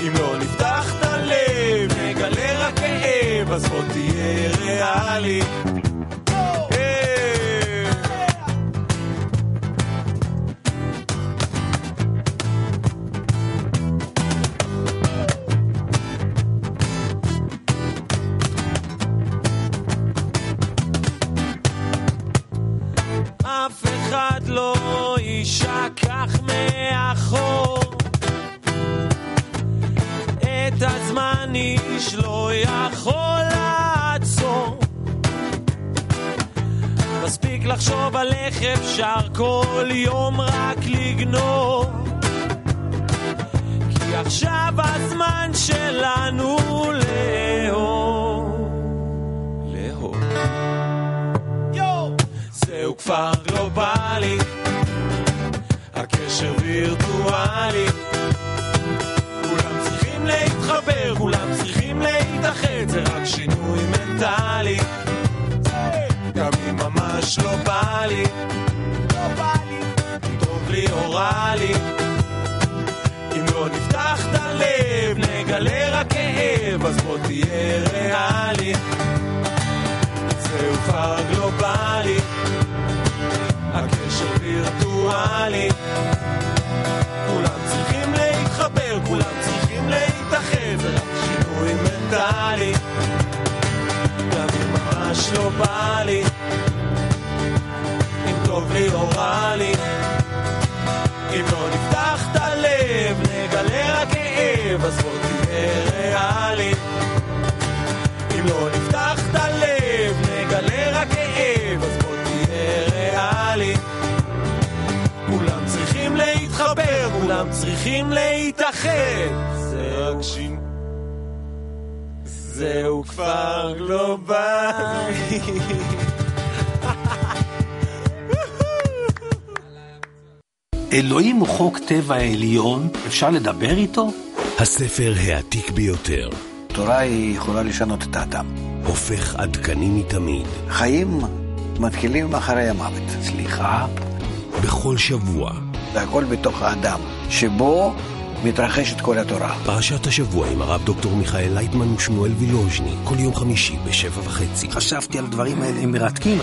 [SPEAKER 14] אם לא נפתח את הלב, נגלה רק כאב, אז בוא תהיה ריאלי ממש לא בא לי, אם טוב לי או רע לי. אם לא נפתח את הלב, נגלה רק כאב, אז בוא תהיה ריאלי. אם לא נפתח את הלב, נגלה רק כאב, אז בוא תהיה ריאלי. כולם צריכים להתחבר, כולם צריכים להתאחד. זה רק שין... זהו כפר גלובלי.
[SPEAKER 12] אלוהים הוא חוק טבע העליון, אפשר לדבר איתו?
[SPEAKER 7] הספר העתיק ביותר.
[SPEAKER 5] תורה היא יכולה לשנות את האדם.
[SPEAKER 7] הופך עדכני מתמיד.
[SPEAKER 5] חיים מתחילים אחרי המוות.
[SPEAKER 12] סליחה?
[SPEAKER 7] בכל שבוע.
[SPEAKER 5] והכל בתוך האדם, שבו מתרחשת כל התורה.
[SPEAKER 7] פרשת השבוע עם הרב דוקטור מיכאל לייטמן ושמואל וילוז'ני, כל יום חמישי בשבע וחצי.
[SPEAKER 12] חשבתי על הדברים האלה, מרתקים.